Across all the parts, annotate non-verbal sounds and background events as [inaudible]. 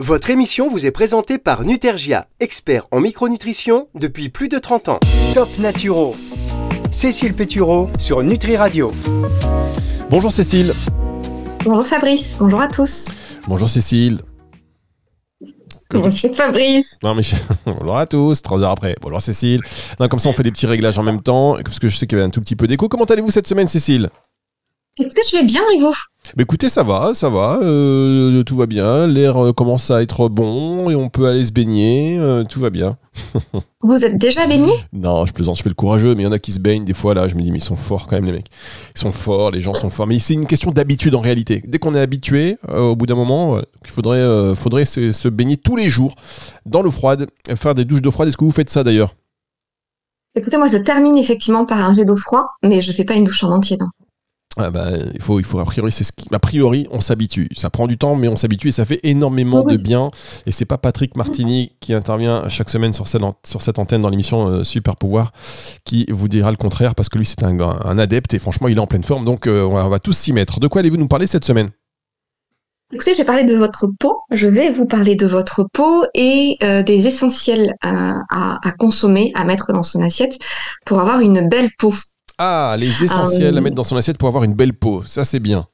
Votre émission vous est présentée par Nutergia, expert en micronutrition depuis plus de 30 ans. Top Naturo. Cécile Pétureau sur Nutri Radio. Bonjour Cécile. Bonjour Fabrice, bonjour à tous. Bonjour Cécile. Bonjour Fabrice. Non mais je- [laughs] bonjour à tous, trois heures après. Bonjour Cécile. Non, comme ça on fait des petits réglages en même temps, parce que je sais qu'il y avait un tout petit peu d'écho. Comment allez-vous cette semaine Cécile? Écoutez, je vais bien et vous Bah écoutez, ça va, ça va, euh, tout va bien, l'air euh, commence à être bon et on peut aller se baigner, euh, tout va bien. [laughs] Vous êtes déjà baigné? Non, je plaisante, je fais le courageux, mais il y en a qui se baignent des fois là, je me dis mais ils sont forts quand même les mecs. Ils sont forts, les gens sont forts, mais c'est une question d'habitude en réalité. Dès qu'on est habitué, euh, au bout d'un moment, il faudrait, faudrait se, se baigner tous les jours dans l'eau froide, faire des douches d'eau froide. Est-ce que vous faites ça d'ailleurs? Écoutez, moi je termine effectivement par un jet d'eau froid, mais je fais pas une douche en entier, non. Ah bah, il faut, il faut a priori, c'est ce qui, a priori, on s'habitue. Ça prend du temps, mais on s'habitue et ça fait énormément Oui. de bien. Et c'est pas Patrick Martini qui intervient chaque semaine sur cette, an- sur cette antenne dans l'émission euh, Super Pouvoir qui vous dira le contraire parce que lui c'est un, adepte et franchement il est en pleine forme. Donc euh, on, va, on va tous s'y mettre. De quoi allez-vous nous parler cette semaine? Écoutez, je vais parler de votre peau. Je vais vous parler de votre peau et euh, des essentiels à, à consommer, à mettre dans son assiette pour avoir une belle peau. Ah, les essentiels Euh, à mettre dans son assiette pour avoir une belle peau. Ça c'est bien.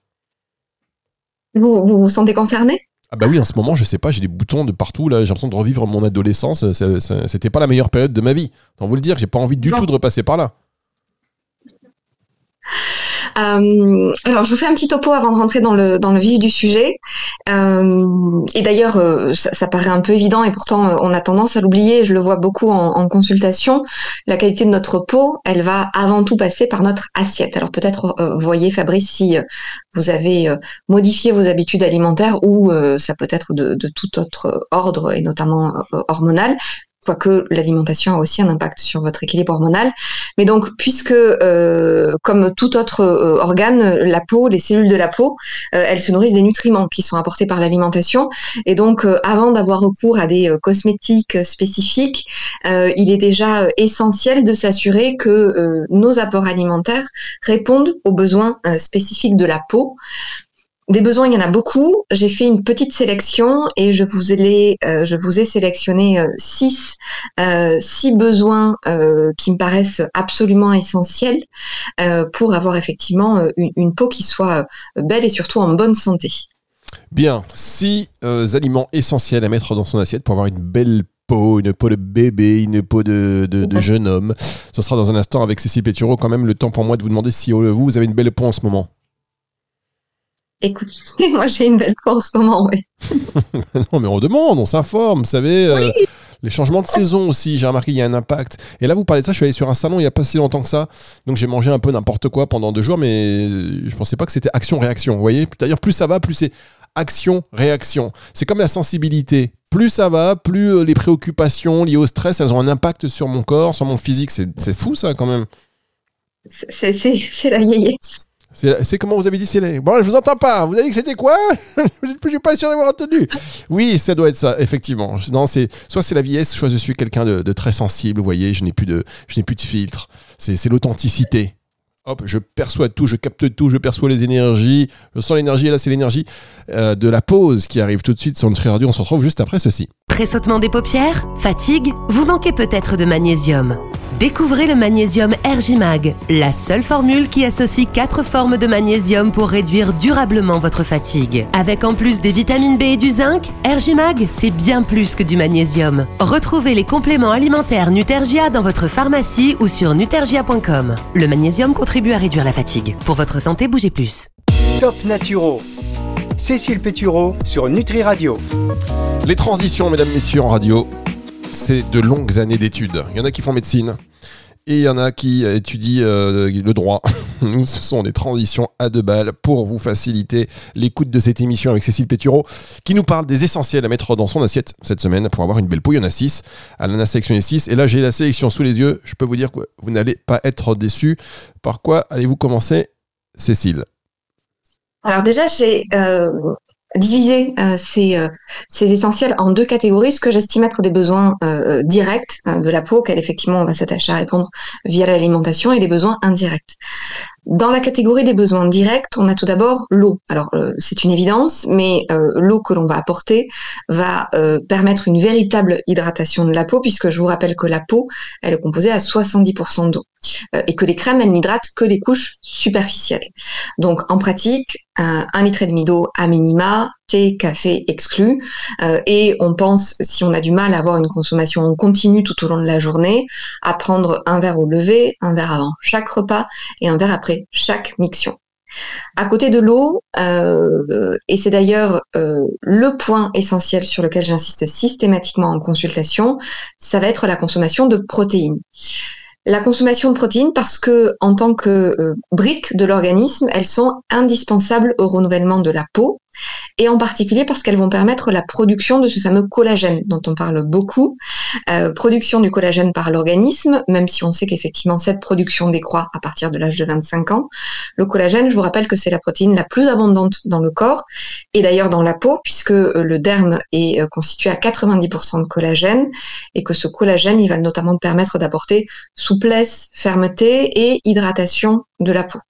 Vous vous, vous sentez concerné? Ah bah oui, en ce moment, je sais pas, j'ai des boutons de partout là. J'ai l'impression de revivre mon adolescence. Ça- ça- C'était pas la meilleure période de ma vie. Tant vous le dire, j'ai pas envie du tout de repasser par là. Euh, alors, je vous fais un petit topo avant de rentrer dans le, dans le vif du sujet. Euh, et d'ailleurs, euh, ça, ça paraît un peu évident et pourtant, on a tendance à l'oublier. Je le vois beaucoup en, consultation. La qualité de notre peau, elle va avant tout passer par notre assiette. Alors peut-être, voyez, Fabrice, si vous avez modifié vos habitudes alimentaires ou ça peut être de, tout autre ordre et notamment hormonal. Quoique l'alimentation a aussi un impact sur votre équilibre hormonal. Mais donc, puisque euh, comme tout autre euh, organe, la peau, les cellules de la peau, euh, elles se nourrissent des nutriments qui sont apportés par l'alimentation. Et donc, avant d'avoir recours à des cosmétiques spécifiques, il est déjà essentiel de s'assurer que nos apports alimentaires répondent aux besoins spécifiques de la peau. Des besoins, il y en a beaucoup. J'ai fait une petite sélection et je vous ai, euh, sélectionné euh, six, euh, six besoins qui me paraissent absolument essentiels pour avoir effectivement une, peau qui soit belle et surtout en bonne santé. Bien, six aliments essentiels à mettre dans son assiette pour avoir une belle peau, une peau de bébé, une peau de, jeune homme. Ce sera dans un instant avec Cécile Pétureau. Quand même, le temps pour moi de vous demander si vous avez une belle peau en ce moment. Écoute, [laughs] moi j'ai une belle peau en ce moment, ouais. [laughs] non, mais on demande, on s'informe, vous savez. euh, les changements de saison aussi, j'ai remarqué, il y a un impact. Et là, vous parlez de ça, je suis allé sur un salon il n'y a pas si longtemps que ça. Donc j'ai mangé un peu n'importe quoi pendant deux jours, mais je pensais pas que c'était action-réaction. Vous voyez D'ailleurs, plus ça va, plus c'est action-réaction. C'est comme la sensibilité. Plus ça va, plus euh, les préoccupations liées au stress, elles ont un impact sur mon corps, sur mon physique. C'est fou ça quand même. C'est la vieillesse. C'est comment vous avez dit c'est les... Bon, je vous entends pas. Vous avez dit que c'était quoi? [laughs] Je suis pas sûr d'avoir entendu. Oui, ça doit être ça, effectivement. Non, c'est soit c'est la vieillesse, soit je suis quelqu'un de, très sensible. Vous voyez, je n'ai plus de, je n'ai plus de filtre. C'est l'authenticité. Hop, je perçois tout, je capte tout, je perçois les énergies, je sens l'énergie. Là, c'est l'énergie euh, de la pause qui arrive tout de suite sur Nutri Radio. On se retrouve juste après ceci. Pressautement des paupières? Fatigue? Vous manquez peut-être de magnésium. Découvrez le magnésium Ergimag, la seule formule qui associe quatre formes de magnésium pour réduire durablement votre fatigue. Avec en plus des vitamines B et du zinc, Ergimag, c'est bien plus que du magnésium. Retrouvez les compléments alimentaires Nutergia dans votre pharmacie ou sur nutergia.com. Le magnésium contribue à réduire la fatigue. Pour votre santé, bougez plus. Top Naturo. Cécile Pétureau sur Nutri Radio. Les transitions, mesdames, messieurs, en radio, c'est de longues années d'études. Il y en a qui font médecine et il y en a qui étudient euh, le droit. [laughs] Nous, ce sont des transitions à deux balles pour vous faciliter l'écoute de cette émission avec Cécile Pétureau qui nous parle des essentiels à mettre dans son assiette cette semaine pour avoir une belle peau. Il y en a 6. Elle en a sélectionné 6 et là, j'ai la sélection sous les yeux. Je peux vous dire que vous n'allez pas être déçus. Par quoi allez-vous commencer, Cécile? Alors déjà, j'ai euh, diviser euh, ces, euh, ces essentiels en deux catégories, ce que j'estime être des besoins euh, directs de la peau, auxquels effectivement on va s'attacher à répondre via l'alimentation, et des besoins indirects. Dans la catégorie des besoins directs, on a tout d'abord l'eau. Alors euh, c'est une évidence, mais euh, l'eau que l'on va apporter va euh, permettre une véritable hydratation de la peau, puisque je vous rappelle que la peau, elle est composée à 70% d'eau. et que les crèmes, elles n'hydratent que les couches superficielles. Donc en pratique, un litre et demi d'eau à minima, thé, café exclus, et on pense, si on a du mal à avoir une consommation continue tout au long de la journée, à prendre un verre au lever, un verre avant chaque repas et un verre après chaque miction. À côté de l'eau, euh, et c'est d'ailleurs euh, le point essentiel sur lequel j'insiste systématiquement en consultation, ça va être la consommation de protéines. La consommation de protéines parce que en tant que euh, briques de l'organisme, elles sont indispensables au renouvellement de la peau et en particulier parce qu'elles vont permettre la production de ce fameux collagène dont on parle beaucoup. Euh, production du collagène par l'organisme, même si on sait qu'effectivement cette production décroît à partir de l'âge de 25 ans. Le collagène, je vous rappelle que c'est la protéine la plus abondante dans le corps et d'ailleurs dans la peau, puisque euh, le derme est euh, constitué à 90% de collagène et que ce collagène, il va notamment permettre d'apporter souplesse, fermeté et hydratation de la peau.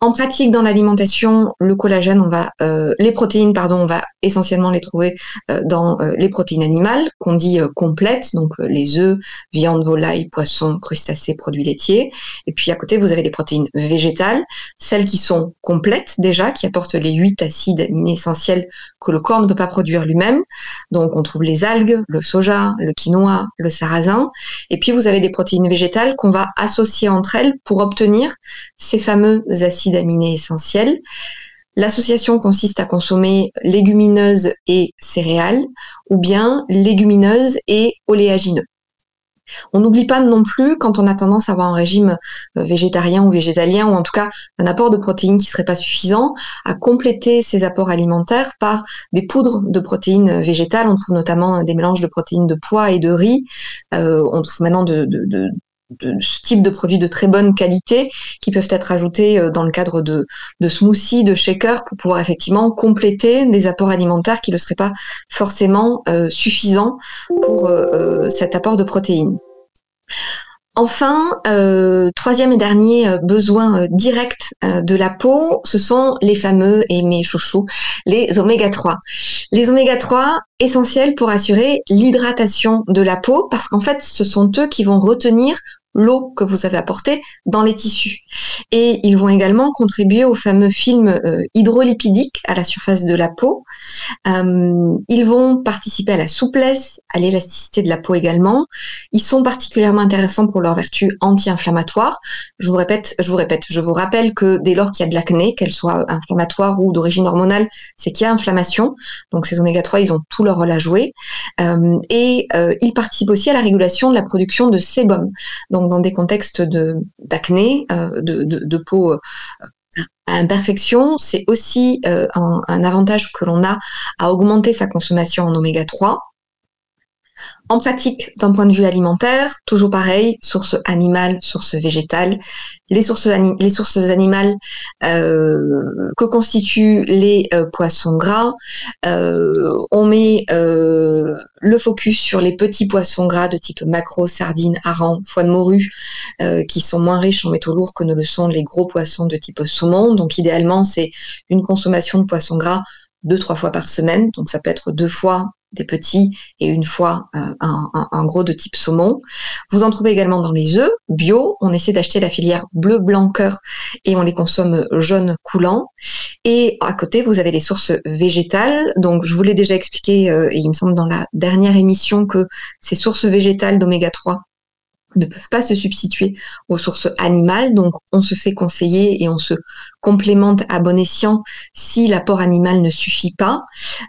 En pratique, dans l'alimentation, le collagène, on va, euh, les protéines, pardon, on va essentiellement les trouver euh, dans euh, les protéines animales, qu'on dit complètes, donc les œufs, viande, volaille, poisson, crustacés, produits laitiers. Et puis à côté, vous avez les protéines végétales, celles qui sont complètes déjà, qui apportent les huit acides aminés essentiels que le corps ne peut pas produire lui-même. Donc on trouve les algues, le soja, le quinoa, le sarrasin. Et puis vous avez des protéines végétales qu'on va associer entre elles pour obtenir ces fameux acides d'aminés essentiels. L'association consiste à consommer légumineuses et céréales ou bien légumineuses et oléagineux. On n'oublie pas non plus, quand on a tendance à avoir un régime euh, végétarien ou végétalien, ou en tout cas un apport de protéines qui serait pas suffisant, à compléter ces apports alimentaires par des poudres de protéines végétales. On trouve notamment des mélanges de protéines de pois et de riz. Euh, on trouve maintenant de ce type de produits de très bonne qualité qui peuvent être ajoutés euh, dans le cadre de, de smoothies, de shakers pour pouvoir effectivement compléter des apports alimentaires qui ne seraient pas forcément euh, suffisants pour euh, cet apport de protéines. Enfin, troisième et dernier besoin direct de la peau, ce sont les fameux, et mes chouchous, les oméga 3. Les oméga 3, essentiels pour assurer l'hydratation de la peau, parce qu'en fait, ce sont eux qui vont retenir l'eau que vous avez apportée dans les tissus. Et ils vont également contribuer au fameux film euh, hydrolipidique à la surface de la peau. Euh, ils vont participer à la souplesse, à l'élasticité de la peau également. Ils sont particulièrement intéressants pour leur vertu anti-inflammatoire. Je vous répète, je vous répète, je vous rappelle que dès lors qu'il y a de l'acné, qu'elle soit inflammatoire ou d'origine hormonale, c'est qu'il y a inflammation. Donc ces oméga 3, ils ont tout leur rôle à jouer. Euh, et ils participent aussi à la régulation de la production de sébum. Dans des contextes d'acné, euh, de, peau euh, à imperfection, c'est aussi euh, un, un, avantage que l'on a à augmenter sa consommation en oméga 3. En pratique, d'un point de vue alimentaire, toujours pareil, source animale, source végétale. Les sources, les sources animales euh, que constituent les euh, poissons gras, euh, on met le focus sur les petits poissons gras de type maquereau, sardines, harengs, foie de morue, qui sont moins riches en métaux lourds que ne le sont les gros poissons de type saumon. Donc idéalement, c'est une consommation de poissons gras deux, trois fois par semaine. Donc ça peut être deux fois des petits et une fois euh, un, gros de type saumon. Vous en trouvez également dans les œufs bio. On essaie d'acheter la filière bleu blanc cœur et on les consomme jaune coulant. Et à côté, vous avez les sources végétales. Donc, je vous l'ai déjà expliqué, euh, et il me semble dans la dernière émission, que ces sources végétales d'oméga 3 ne peuvent pas se substituer aux sources animales, donc on se fait conseiller et on se complémente à bon escient si l'apport animal ne suffit pas.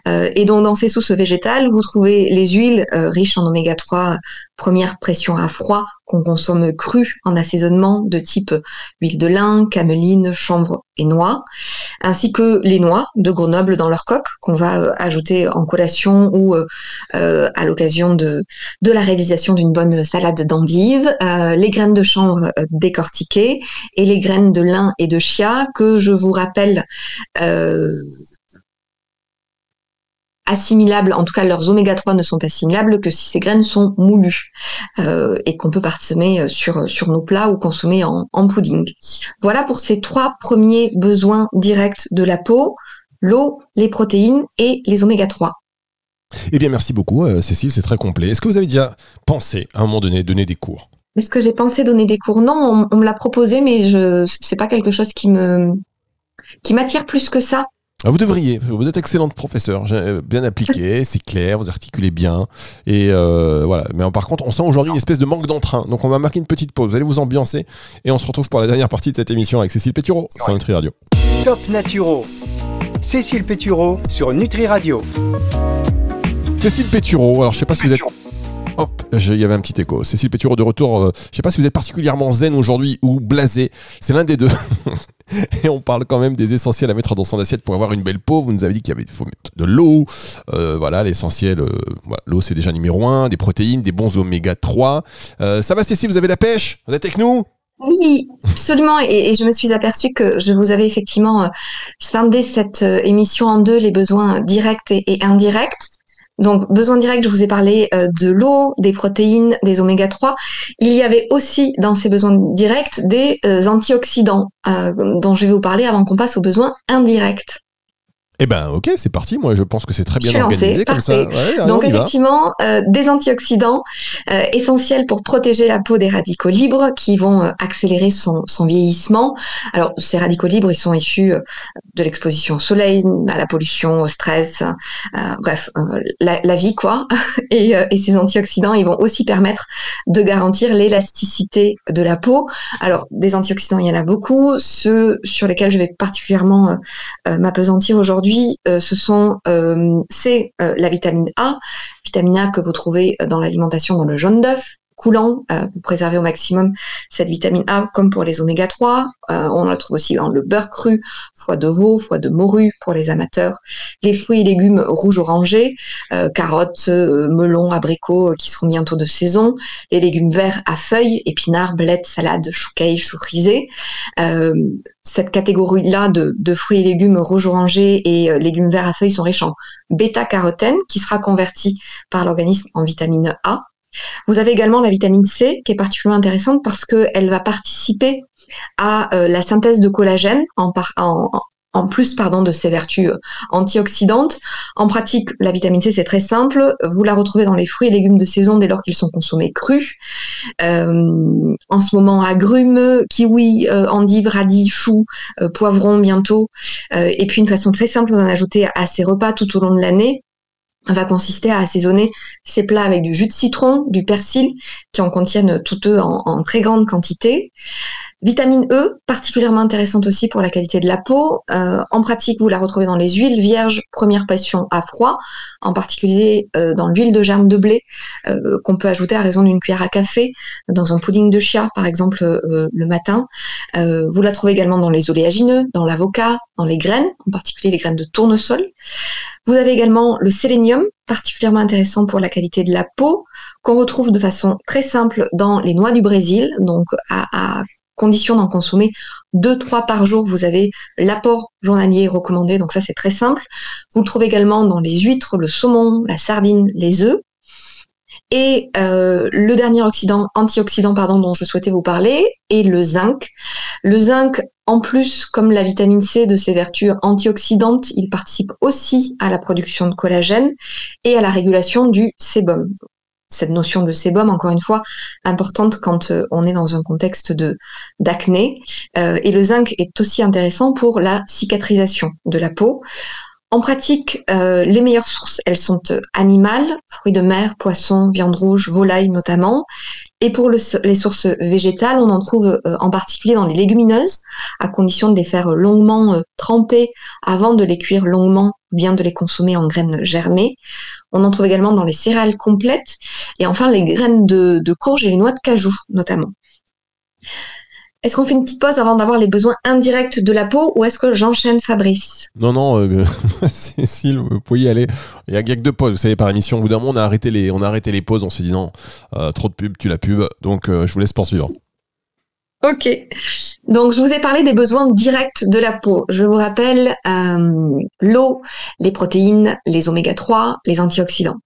Euh, et donc dans ces sources végétales, vous trouvez les huiles euh, riches en oméga 3 première pression à froid qu'on consomme cru en assaisonnement de type huile de lin, cameline, chanvre et noix, ainsi que les noix de Grenoble dans leur coque qu'on va euh, ajouter en collation ou euh, euh, à l'occasion de, de la réalisation d'une bonne salade d'endive, les graines de chanvre décortiquées et les graines de lin et de chia que je vous rappelle assimilables, en tout cas leurs oméga 3 ne sont assimilables que si ces graines sont moulues et qu'on peut parsemer sur, sur nos plats ou consommer en, en pudding. Voilà pour ces trois premiers besoins directs de la peau, l'eau, les protéines et les oméga 3. Eh bien, merci beaucoup, Cécile, c'est très complet. Est-ce que vous avez déjà pensé, à un moment donné, donner des cours? Est-ce que j'ai pensé donner des cours? Non, on, me l'a proposé, mais je c'est pas quelque chose qui me qui m'attire plus que ça. Ah, vous devriez, vous êtes excellente professeur, euh, bien appliqué, [laughs] c'est clair, vous articulez bien. Et euh, voilà. Mais par contre, on sent aujourd'hui une espèce de manque d'entrain. Donc on va marquer une petite pause, vous allez vous ambiancer. Et on se retrouve pour la dernière partie de cette émission avec Cécile Pétureau sur Nutri Radio. Top Naturo. Cécile Pétureau sur Nutri Radio. Cécile Pétureau, alors je sais pas si vous êtes Hop, il y avait un petit écho. Cécile Pétureau de retour. Euh, je sais pas si vous êtes particulièrement zen aujourd'hui ou blasé. C'est l'un des deux. [laughs] Et on parle quand même des essentiels à mettre dans son assiette pour avoir une belle peau. Vous nous avez dit qu'il faut mettre de l'eau. Euh, voilà, l'essentiel. Euh, l'eau, c'est déjà numéro un. Des protéines, des bons oméga 3. ça va, Cécile Vous avez la pêche? Vous êtes avec nous? Oui, absolument. Et, je me suis aperçue que je vous avais effectivement scindé cette émission en deux, les besoins directs et indirects. Donc, besoin direct, je vous ai parlé euh, de l'eau, des protéines, des oméga 3. Il y avait aussi dans ces besoins directs des euh, antioxydants euh, dont je vais vous parler avant qu'on passe aux besoins indirects. Eh ben ok, c'est parti. Moi, je pense que c'est très bien organisé comme ça. Donc effectivement, euh, des antioxydants euh, essentiels pour protéger la peau des radicaux libres qui vont euh, accélérer son, son, vieillissement. Alors ces radicaux libres, ils sont issus de l'exposition au soleil, à la pollution, au stress, bref, la, la, vie quoi. [laughs] Et, et, ces antioxydants, ils vont aussi permettre de garantir l'élasticité de la peau. Alors des antioxydants, il y en a beaucoup. Ceux sur lesquels je vais particulièrement m'apesantir aujourd'hui euh, ce sont euh, c'est euh, la vitamine A, vitamine A que vous trouvez dans l'alimentation dans le jaune d'œuf, coulant pour préserver au maximum cette vitamine A, comme pour les oméga 3. on la trouve aussi dans le beurre cru, foie de veau, foie de morue pour les amateurs. Les fruits et légumes rouges orangés, carottes, melons, abricots qui seront bientôt de saison. Les légumes verts à feuilles, épinards, blettes, salades, chou caille, chou frisé cette catégorie-là de, fruits et légumes rouge orangés et euh, légumes verts à feuilles sont riches en bêta-carotène qui sera convertie par l'organisme en vitamine A. Vous avez également la vitamine C qui est particulièrement intéressante parce qu'elle va participer à euh, la synthèse de collagène en, plus de ses vertus euh, antioxydantes. En pratique, la vitamine C, c'est très simple. Vous la retrouvez dans les fruits et légumes de saison dès lors qu'ils sont consommés crus. Euh, en ce moment, agrumes, kiwi, euh, radis, choux, poivrons bientôt. et puis une façon très simple d'en ajouter à ses repas tout au long de l'année, va consister à assaisonner ces plats avec du jus de citron, du persil, qui en contiennent toutes eux en, très grande quantité. Vitamine E, particulièrement intéressante aussi pour la qualité de la peau. Euh, en pratique, vous la retrouvez dans les huiles vierges, première passion à froid, en particulier euh, dans l'huile de germe de blé, euh, qu'on peut ajouter à raison d'une cuillère à café, dans un pudding de chia, par exemple, le matin. vous la trouvez également dans les oléagineux, dans l'avocat, dans les graines, en particulier les graines de tournesol. Vous avez également le sélénium, particulièrement intéressant pour la qualité de la peau, qu'on retrouve de façon très simple dans les noix du Brésil, donc à, condition d'en consommer 2-3 par jour, vous avez l'apport journalier recommandé, donc ça c'est très simple. Vous le trouvez également dans les huîtres, le saumon, la sardine, les œufs. Et euh, le dernier oxydant, antioxydant pardon, dont je souhaitais vous parler est le zinc. Le zinc, en plus, comme la vitamine C de ses vertus antioxydantes, il participe aussi à la production de collagène et à la régulation du sébum. Cette notion de sébum, encore une fois, importante quand euh, on est dans un contexte de d'acné. Euh, et le zinc est aussi intéressant pour la cicatrisation de la peau. En pratique, euh, les meilleures sources, elles sont euh, animales, fruits de mer, poissons, viande rouge, volaille notamment. Et pour les sources végétales, on en trouve euh, en particulier dans les légumineuses, à condition de les faire longuement tremper avant de les cuire longuement, bien de les consommer en graines germées. On en trouve également dans les céréales complètes et enfin les graines de, de courge et les noix de cajou notamment. Est-ce qu'on fait une petite pause avant d'avoir les besoins indirects de la peau ou est-ce que j'enchaîne Fabrice? Non, non, euh, [laughs] Cécile, vous pouvez y aller. Il y a quelques pauses, vous savez, par émission. Au bout d'un moment, on a arrêté les, on a arrêté les pauses. On s'est dit non, euh, trop de pub, tu la pub. Donc, euh, je vous laisse poursuivre. Ok. Donc, je vous ai parlé des besoins directs de la peau. Je vous rappelle euh, l'eau, les protéines, les oméga 3, les antioxydants.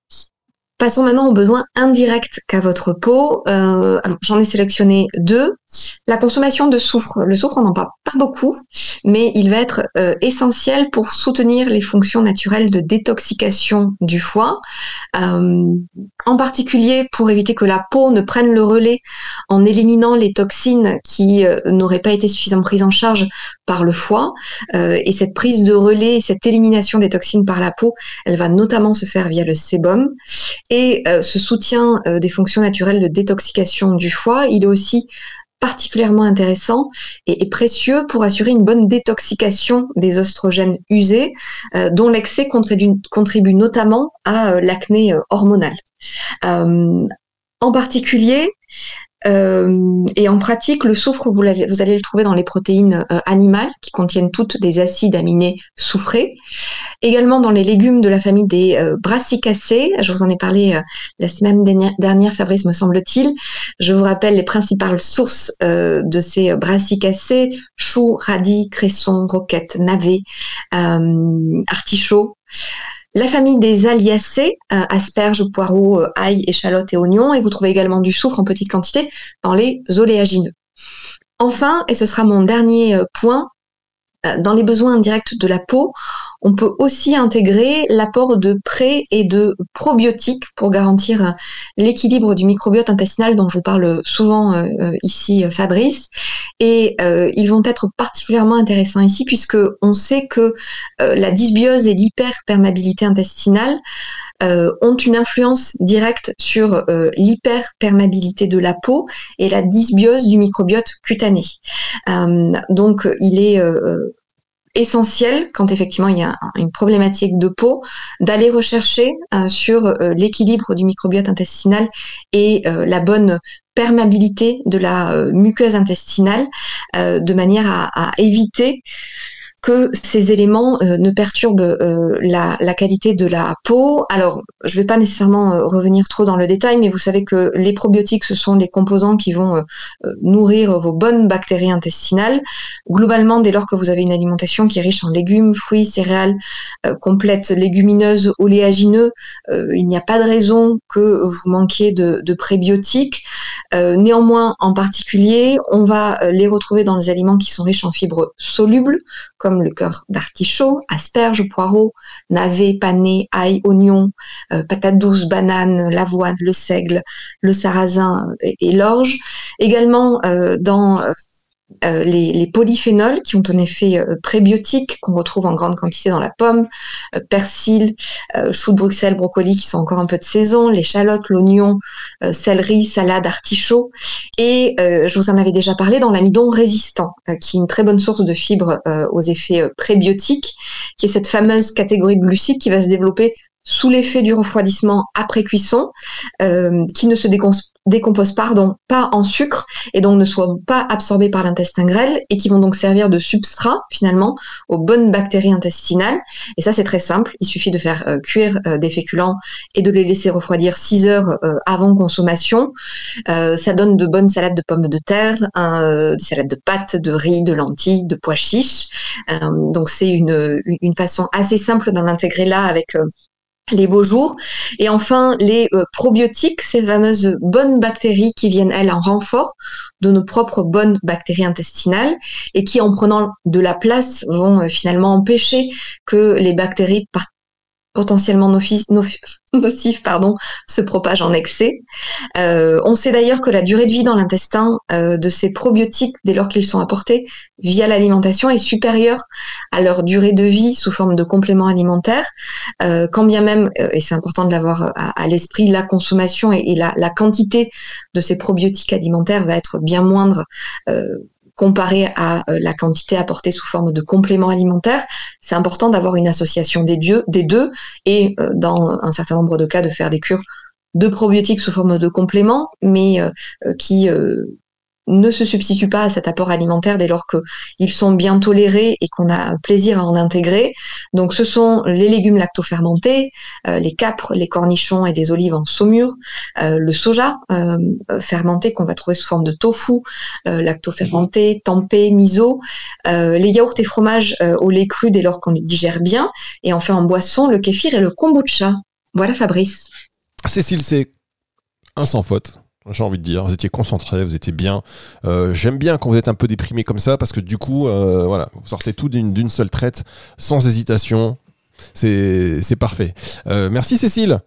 Passons maintenant aux besoins indirects qu'a votre peau. Euh, j'en ai sélectionné deux. La consommation de soufre. Le soufre, on n'en parle pas beaucoup, mais il va être euh, essentiel pour soutenir les fonctions naturelles de détoxication du foie, euh, en particulier pour éviter que la peau ne prenne le relais en éliminant les toxines qui n'auraient pas été suffisamment prises en charge par le foie. et cette prise de relais, cette élimination des toxines par la peau, elle va notamment se faire via le sébum. Ce soutien des fonctions naturelles de détoxication du foie, il est aussi particulièrement intéressant et, précieux pour assurer une bonne détoxication des oestrogènes usés, euh, dont l'excès contribue, notamment à euh, l'acné euh, hormonale. en particulier, euh, et en pratique, le soufre, vous, allez, le trouver dans les protéines euh, animales qui contiennent toutes des acides aminés soufrés. Également dans les légumes de la famille des euh, brassicacées. Je vous en ai parlé la semaine dernière, Fabrice, me semble-t-il. Je vous rappelle les principales sources de ces brassicacées choux, radis, cressons, roquettes, navets, artichauts la famille des aliacées, euh, asperges, poireaux, euh, ail, échalotes et oignons, et vous trouvez également du soufre en petite quantité dans les oléagineux. Enfin, et ce sera mon dernier euh, point, euh, dans les besoins indirects de la peau, on peut aussi intégrer l'apport de pré et de probiotiques pour garantir euh, l'équilibre du microbiote intestinal dont je vous parle souvent euh, ici, Fabrice. Et ils vont être particulièrement intéressants ici puisque on sait que la dysbiose et l'hyperperméabilité intestinale ont une influence directe sur l'hyperperméabilité de la peau et la dysbiose du microbiote cutané. donc, il est essentiel quand effectivement il y a une problématique de peau d'aller rechercher euh, sur euh, l'équilibre du microbiote intestinal et euh, la bonne perméabilité de la muqueuse intestinale de manière à, à éviter que ces éléments euh, ne perturbent euh, la, qualité de la peau. Alors, je ne vais pas nécessairement euh, revenir trop dans le détail, mais vous savez que les probiotiques, ce sont les composants qui vont nourrir vos bonnes bactéries intestinales. Globalement, dès lors que vous avez une alimentation qui est riche en légumes, fruits, céréales, complètes, légumineuses, oléagineux, il n'y a pas de raison que vous manquiez de, de prébiotiques. Néanmoins, en particulier, on va les retrouver dans les aliments qui sont riches en fibres solubles, comme le cœur d'artichaut, asperges, poireaux, navets, panais, ail, oignons, euh, patates douces, bananes, l'avoine, le seigle, le sarrasin et, l'orge. Également euh, dans euh, euh, les, polyphénols qui ont un effet euh, prébiotique qu'on retrouve en grande quantité dans la pomme, euh, persil, chou de Bruxelles, brocoli qui sont encore un peu de saison, l'échalote, l'oignon, céleri, salade, artichaut. Et je vous en avais déjà parlé dans l'amidon résistant, qui est une très bonne source de fibres aux effets prébiotiques, qui est cette fameuse catégorie de glucides qui va se développer sous l'effet du refroidissement après cuisson, qui ne se décompose décomposent pardon, pas en sucre et donc ne soient pas absorbés par l'intestin grêle et qui vont donc servir de substrat finalement aux bonnes bactéries intestinales. Et ça c'est très simple, il suffit de faire euh, cuire euh, des féculents et de les laisser refroidir 6 heures euh, avant consommation. ça donne de bonnes salades de pommes de terre, des salades de pâtes, de riz, de lentilles, de pois chiches. donc c'est une, une façon assez simple d'en intégrer là avec les beaux jours. Et enfin, les euh, probiotiques, ces fameuses bonnes bactéries qui viennent, elles, en renfort de nos propres bonnes bactéries intestinales et qui, en prenant de la place, vont euh, finalement empêcher que les bactéries potentiellement [laughs] nocifs, pardon, se propagent en excès. Euh, on sait d'ailleurs que la durée de vie dans l'intestin euh, de ces probiotiques, dès lors qu'ils sont apportés via l'alimentation, est supérieure à leur durée de vie sous forme de compléments alimentaires, euh, quand bien même, et c'est important de l'avoir à, l'esprit, la consommation et, la, la, quantité de ces probiotiques alimentaires va être bien moindre comparé à euh, la quantité apportée sous forme de compléments alimentaires, c'est important d'avoir une association des, des deux et euh, dans un certain nombre de cas de faire des cures de probiotiques sous forme de compléments, mais euh, qui ne se substituent pas à cet apport alimentaire dès lors qu'ils sont bien tolérés et qu'on a plaisir à en intégrer. Donc ce sont les légumes lactofermentés, euh, les capres, les cornichons et des olives en saumure, euh, le soja euh, fermenté qu'on va trouver sous forme de tofu, lactofermenté, tempeh, miso, les yaourts et fromages au lait cru dès lors qu'on les digère bien, et enfin en boisson, le kéfir et le kombucha. Voilà Fabrice. Cécile, c'est un sans faute j'ai envie de dire. Vous étiez concentré, vous étiez bien. Euh, j'aime bien quand vous êtes un peu déprimé comme ça, parce que du coup, euh, voilà, vous sortez tout d'une seule traite, sans hésitation. C'est parfait. Euh, merci Cécile.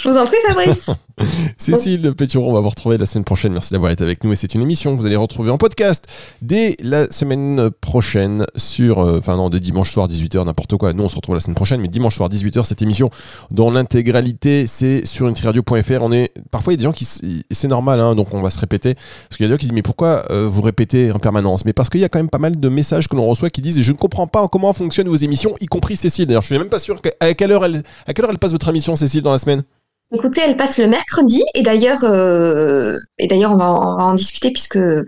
Je vous en prie, Fabrice. [laughs] Cécile Péturon, on va vous retrouver la semaine prochaine. Merci d'avoir été avec nous. Et c'est une émission que vous allez retrouver en podcast dès la semaine prochaine sur. Euh, enfin, non, dès dimanche soir, 18h, n'importe quoi. Nous, on se retrouve la semaine prochaine, mais dimanche soir, 18h, cette émission, dans l'intégralité, c'est sur nutriradio.fr. On est. Parfois, il y a des gens qui. C'est normal, hein, donc on va se répéter. Parce qu'il y a des gens qui disent, mais pourquoi euh, vous répétez en permanence? Mais parce qu'il y a quand même pas mal de messages que l'on reçoit qui disent, je ne comprends pas comment fonctionnent vos émissions, y compris Cécile. D'ailleurs, je suis même pas sûr à quelle heure elle, à quelle heure elle passe votre émission, Cécile, dans la semaine? Écoutez, elle passe le mercredi et d'ailleurs, euh, et d'ailleurs, on va, en discuter puisque euh,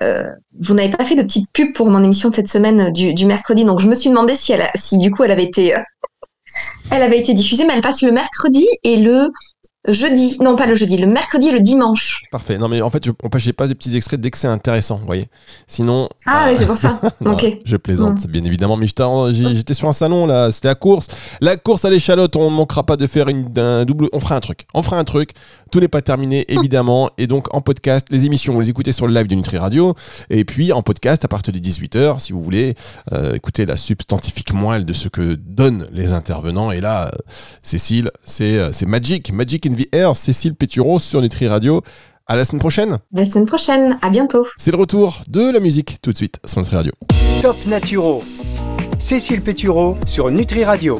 vous n'avez pas fait de petite pub pour mon émission de cette semaine du, du mercredi, donc je me suis demandé si elle, a, si du coup, elle avait été, euh, elle avait été diffusée, mais elle passe le mercredi et le jeudi, non pas le jeudi, le mercredi et le dimanche. Parfait. Non mais en fait, je, on j'ai pas des petits extraits dès que c'est intéressant, vous voyez. Sinon. Ah oui, c'est pour ça. [laughs] ok. Je plaisante, bien évidemment, mais j'étais sur un salon là, c'était la course, la course à l'échalote. On ne manquera pas de faire une un double. On fera un truc. On fera un truc. Tout n'est pas terminé, évidemment, et donc en podcast, les émissions, vous les écoutez sur le live de Nutri Radio, et puis en podcast à partir de 18h, si vous voulez euh, écouter la substantifique moelle de ce que donnent les intervenants. Et là, euh, Cécile, c'est euh, c'est magic, magic Cécile Pétureau sur Nutri Radio. À la semaine prochaine. La semaine prochaine. À bientôt. C'est le retour de la musique tout de suite sur Nutri Radio. Top Naturo. Cécile Pétureau sur Nutri Radio.